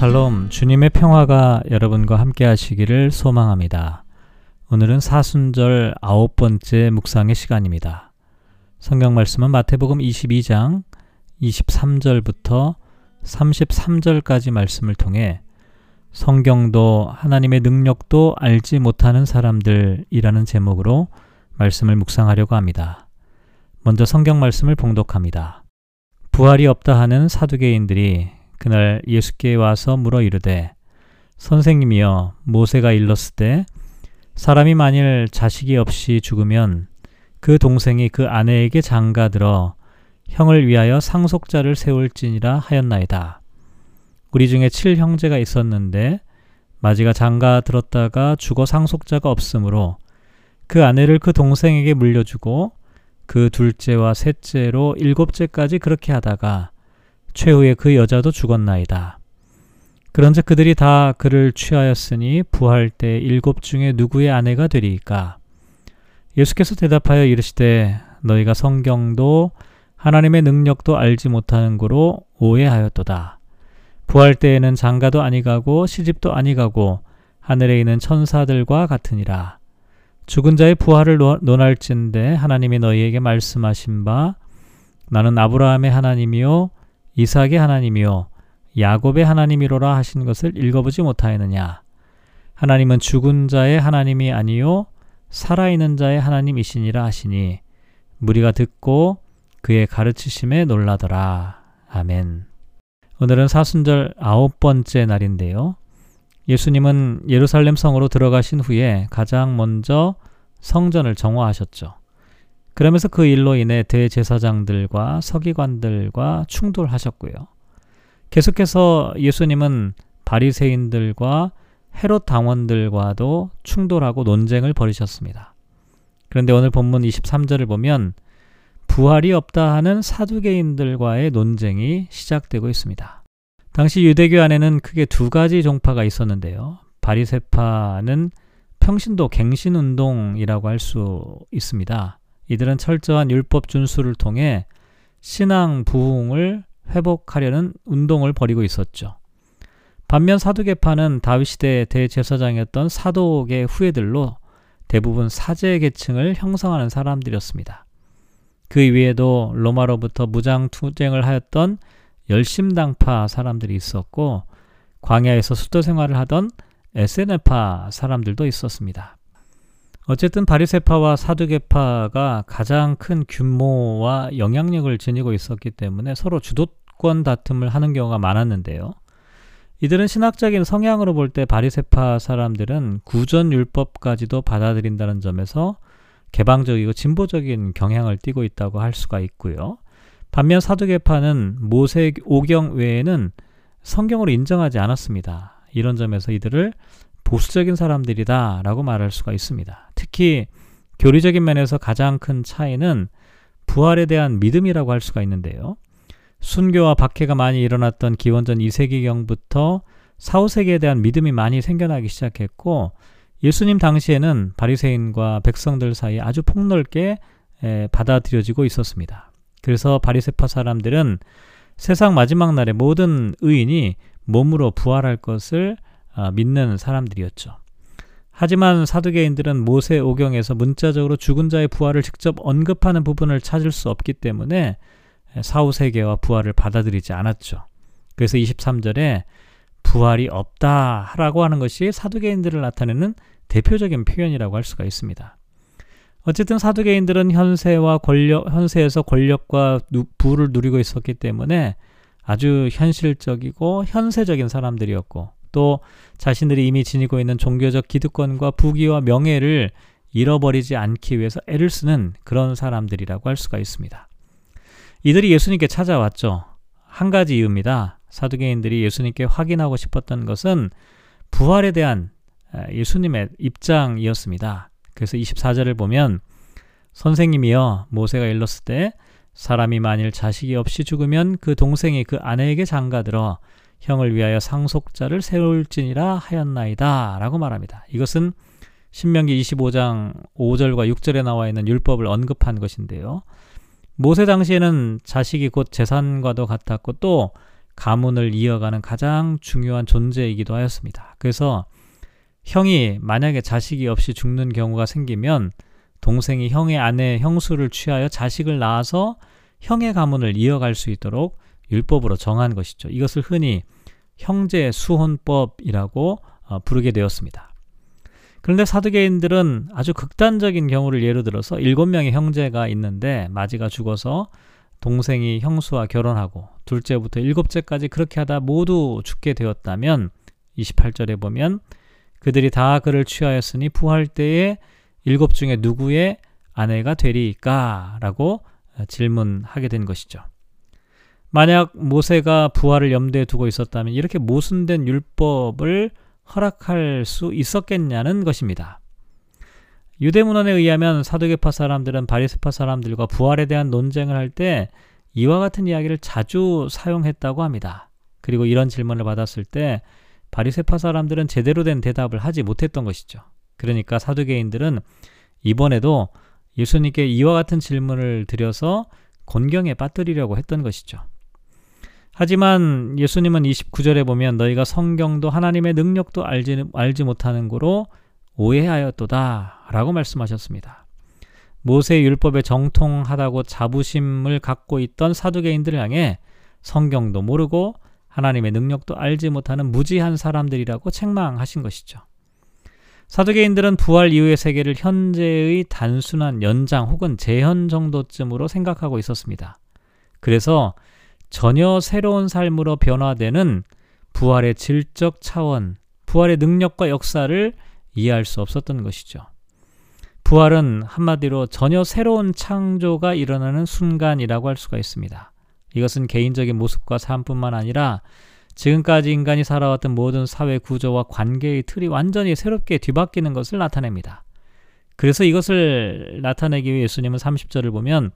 샬롬, 주님의 평화가 여러분과 함께 하시기를 소망합니다. 오늘은 사순절 아홉 번째 묵상의 시간입니다. 성경 말씀은 마태복음 22장 23절부터 33절까지 말씀을 통해 성경도 하나님의 능력도 알지 못하는 사람들이라는 제목으로 말씀을 묵상하려고 합니다. 먼저 성경 말씀을 봉독합니다. 부활이 없다 하는 사두개인들이 그날 예수께 와서 물어 이르되 선생님이여 모세가 일렀을 때 사람이 만일 자식이 없이 죽으면 그 동생이 그 아내에게 장가 들어 형을 위하여 상속자를 세울지니라 하였나이다. 우리 중에 칠 형제가 있었는데 마지가 장가 들었다가 죽어 상속자가 없으므로 그 아내를 그 동생에게 물려주고 그 둘째와 셋째로 일곱째까지 그렇게 하다가 최후에 그 여자도 죽었나이다. 그런즉 그들이 다 그를 취하였으니 부활 때 일곱 중에 누구의 아내가 되리까? 예수께서 대답하여 이르시되 너희가 성경도 하나님의 능력도 알지 못하는 고로 오해하였도다. 부활 때에는 장가도 아니가고 시집도 아니가고 하늘에 있는 천사들과 같으니라. 죽은 자의 부활을 논할진대 하나님이 너희에게 말씀하신 바 나는 아브라함의 하나님이요 이삭의 하나님이요 야곱의 하나님이로라 하신 것을 읽어보지 못하였느냐 하나님은 죽은 자의 하나님이 아니요 살아있는 자의 하나님이시니라 하시니 무리가 듣고 그의 가르치심에 놀라더라. 아멘. 오늘은 사순절 아홉 번째 날인데요. 예수님은 예루살렘 성으로 들어가신 후에 가장 먼저 성전을 정화하셨죠. 그러면서 그 일로 인해 대제사장들과 서기관들과 충돌하셨고요. 계속해서 예수님은 바리새인들과 헤롯 당원들과도 충돌하고 논쟁을 벌이셨습니다. 그런데 오늘 본문 23절을 보면 부활이 없다 하는 사두개인들과의 논쟁이 시작되고 있습니다. 당시 유대교 안에는 크게 두 가지 종파가 있었는데요. 바리세파는 평신도 갱신 운동이라고 할 수 있습니다. 이들은 철저한 율법 준수를 통해 신앙 부흥을 회복하려는 운동을 벌이고 있었죠. 반면 사두개파는 다윗 시대 대제사장이었던 사독의 후예들로 대부분 사제 계층을 형성하는 사람들이었습니다. 그 이외에도 로마로부터 무장 투쟁을 하였던 열심당파 사람들이 있었고 광야에서 수도 생활을 하던 에세네파 사람들도 있었습니다. 어쨌든 바리세파와 사두개파가 가장 큰 규모와 영향력을 지니고 있었기 때문에 서로 주도권 다툼을 하는 경우가 많았는데요. 이들은 신학적인 성향으로 볼 때 바리세파 사람들은 구전 율법까지도 받아들인다는 점에서 개방적이고 진보적인 경향을 띠고 있다고 할 수가 있고요. 반면 사두개파는 모세 오경 외에는 성경으로 인정하지 않았습니다. 이런 점에서 이들을 보수적인 사람들이다 라고 말할 수가 있습니다. 특히 교리적인 면에서 가장 큰 차이는 부활에 대한 믿음이라고 할 수가 있는데요. 순교와 박해가 많이 일어났던 기원전 2세기경부터 4, 5세기에 대한 믿음이 많이 생겨나기 시작했고 예수님 당시에는 바리새인과 백성들 사이에 아주 폭넓게 받아들여지고 있었습니다. 그래서 바리새파 사람들은 세상 마지막 날에 모든 의인이 몸으로 부활할 것을 아, 믿는 사람들이었죠. 하지만 사두개인들은 모세 오경에서 문자적으로 죽은 자의 부활을 직접 언급하는 부분을 찾을 수 없기 때문에 사후 세계와 부활을 받아들이지 않았죠. 그래서 23절에 부활이 없다라고 하는 것이 사두개인들을 나타내는 대표적인 표현이라고 할 수가 있습니다. 어쨌든 사두개인들은 현세와 권력, 현세에서 권력과 누, 부를 누리고 있었기 때문에 아주 현실적이고 현세적인 사람들이었고 또 자신들이 이미 지니고 있는 종교적 기득권과 부귀와 명예를 잃어버리지 않기 위해서 애를 쓰는 그런 사람들이라고 할 수가 있습니다. 이들이 예수님께 찾아왔죠. 한 가지 이유입니다. 사두개인들이 예수님께 확인하고 싶었던 것은 부활에 대한 예수님의 입장이었습니다. 그래서 24절을 보면 선생님이여 모세가 일렀을 때 사람이 만일 자식이 없이 죽으면 그 동생이 그 아내에게 장가들어 형을 위하여 상속자를 세울지니라 하였나이다 라고 말합니다. 이것은 신명기 25장 5절과 6절에 나와 있는 율법을 언급한 것인데요. 모세 당시에는 자식이 곧 재산과도 같았고 또 가문을 이어가는 가장 중요한 존재이기도 하였습니다. 그래서 형이 만약에 자식이 없이 죽는 경우가 생기면 동생이 형의 아내 형수를 취하여 자식을 낳아서 형의 가문을 이어갈 수 있도록 율법으로 정한 것이죠. 이것을 흔히 형제 수혼법이라고 어, 부르게 되었습니다. 그런데 사두개인들은 아주 극단적인 경우를 예로 들어서 일곱 명의 형제가 있는데 마지가 죽어서 동생이 형수와 결혼하고 둘째부터 일곱째까지 그렇게 하다 모두 죽게 되었다면 28절에 보면 그들이 다 그를 취하였으니 부활 때에 일곱 중에 누구의 아내가 되리까? 라고 질문하게 된 것이죠. 만약 모세가 부활을 염두에 두고 있었다면 이렇게 모순된 율법을 허락할 수 있었겠냐는 것입니다. 유대 문헌에 의하면 사두개파 사람들은 바리스파 사람들과 부활에 대한 논쟁을 할 때 이와 같은 이야기를 자주 사용했다고 합니다. 그리고 이런 질문을 받았을 때 바리세파 사람들은 제대로 된 대답을 하지 못했던 것이죠. 그러니까 사두개인들은 이번에도 예수님께 이와 같은 질문을 드려서 곤경에 빠뜨리려고 했던 것이죠. 하지만 예수님은 29절에 보면 너희가 성경도 하나님의 능력도 알지, 알지 못하는 거로 오해하였도다 라고 말씀하셨습니다. 모세 율법에 정통하다고 자부심을 갖고 있던 사두개인들을 향해 성경도 모르고 하나님의 능력도 알지 못하는 무지한 사람들이라고 책망하신 것이죠. 사두개인들은 부활 이후의 세계를 현재의 단순한 연장 혹은 재현 정도쯤으로 생각하고 있었습니다. 그래서 전혀 새로운 삶으로 변화되는 부활의 질적 차원, 부활의 능력과 역사를 이해할 수 없었던 것이죠. 부활은 한마디로 전혀 새로운 창조가 일어나는 순간이라고 할 수가 있습니다. 이것은 개인적인 모습과 삶뿐만 아니라 지금까지 인간이 살아왔던 모든 사회 구조와 관계의 틀이 완전히 새롭게 뒤바뀌는 것을 나타냅니다. 그래서 이것을 나타내기 위해 예수님은 30절을 보면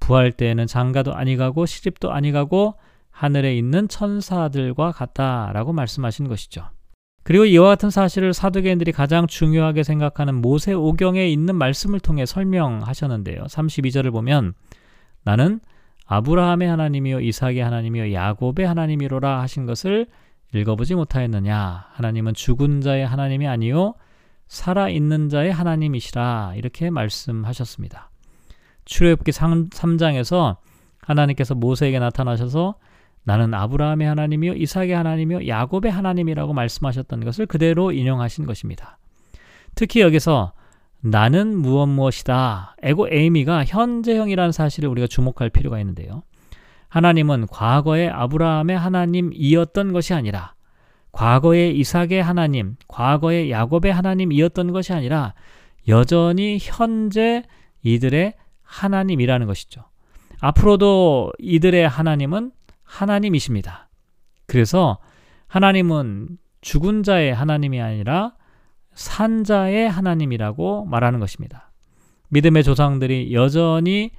부활 때에는 장가도 아니가고 시집도 아니가고 하늘에 있는 천사들과 같다라고 말씀하신 것이죠. 그리고 이와 같은 사실을 사두개인들이 가장 중요하게 생각하는 모세 오경에 있는 말씀을 통해 설명하셨는데요. 32절을 보면 나는 아브라함의 하나님이요 이삭의 하나님이요 야곱의 하나님이로라 하신 것을 읽어보지 못하였느냐 하나님은 죽은 자의 하나님이 아니요 살아 있는 자의 하나님이시라 이렇게 말씀하셨습니다. 출애굽기 3장에서 하나님께서 모세에게 나타나셔서 나는 아브라함의 하나님이요 이삭의 하나님이요 야곱의 하나님이라고 말씀하셨던 것을 그대로 인용하신 것입니다. 특히 여기서 나는 무엇 무엇이다. 에고 에이미가 현재형이라는 사실을 우리가 주목할 필요가 있는데요. 하나님은 과거의 아브라함의 하나님이었던 것이 아니라 과거의 이삭의 하나님, 과거의 야곱의 하나님이었던 것이 아니라 여전히 현재 이들의 하나님이라는 것이죠. 앞으로도 이들의 하나님은 하나님이십니다. 그래서 하나님은 죽은 자의 하나님이 아니라 산 자의 하나님이라고 말하는 것입니다. 믿음의 조상들이 여전히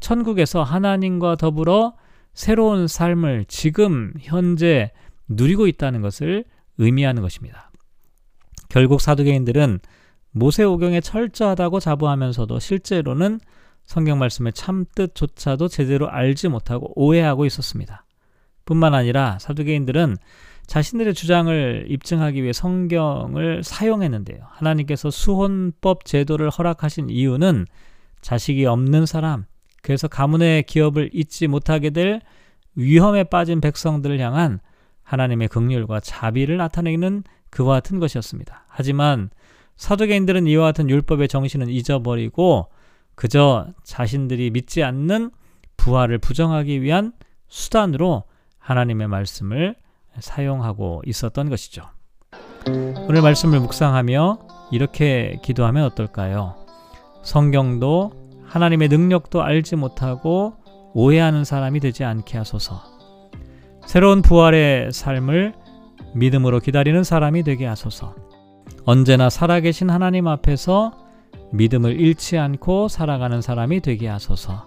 천국에서 하나님과 더불어 새로운 삶을 지금 현재 누리고 있다는 것을 의미하는 것입니다. 결국 사두개인들은 모세오경에 철저하다고 자부하면서도 실제로는 성경 말씀의 참뜻조차도 제대로 알지 못하고 오해하고 있었습니다. 뿐만 아니라 사두개인들은 자신들의 주장을 입증하기 위해 성경을 사용했는데요. 하나님께서 수혼법 제도를 허락하신 이유는 자식이 없는 사람, 그래서 가문의 기업을 잊지 못하게 될 위험에 빠진 백성들을 향한 하나님의 긍휼과 자비를 나타내는 그와 같은 것이었습니다. 하지만 사도개인들은 이와 같은 율법의 정신은 잊어버리고 그저 자신들이 믿지 않는 부활을 부정하기 위한 수단으로 하나님의 말씀을 사용하고 있었던 것이죠. 오늘 말씀을 묵상하며 이렇게 기도하면 어떨까요? 성경도 하나님의 능력도 알지 못하고 오해하는 사람이 되지 않게 하소서. 새로운 부활의 삶을 믿음으로 기다리는 사람이 되게 하소서. 언제나 살아계신 하나님 앞에서 믿음을 잃지 않고 살아가는 사람이 되게 하소서.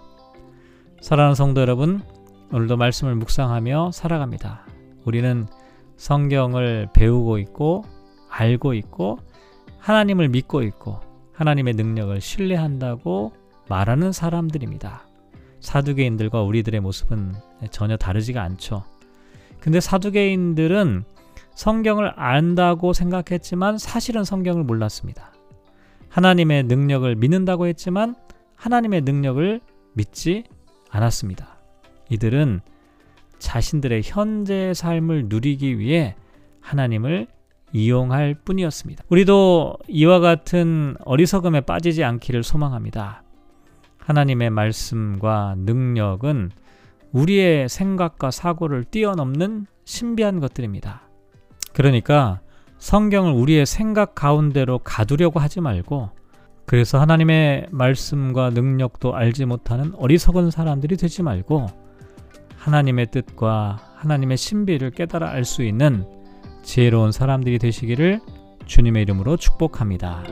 사랑하는 성도 여러분, 오늘도 말씀을 묵상하며 살아갑니다. 우리는 성경을 배우고 있고 알고 있고 하나님을 믿고 있고 하나님의 능력을 신뢰한다고 말하는 사람들입니다. 사두개인들과 우리들의 모습은 전혀 다르지가 않죠. 근데 사두개인들은 성경을 안다고 생각했지만 사실은 성경을 몰랐습니다. 하나님의 능력을 믿는다고 했지만 하나님의 능력을 믿지 않았습니다. 이들은 자신들의 현재 삶을 누리기 위해 하나님을 이용할 뿐이었습니다. 우리도 이와 같은 어리석음에 빠지지 않기를 소망합니다. 하나님의 말씀과 능력은 우리의 생각과 사고를 뛰어넘는 신비한 것들입니다. 그러니까 성경을 우리의 생각 가운데로 가두려고 하지 말고 그래서 하나님의 말씀과 능력도 알지 못하는 어리석은 사람들이 되지 말고 하나님의 뜻과 하나님의 신비를 깨달아 알 수 있는 지혜로운 사람들이 되시기를 주님의 이름으로 축복합니다.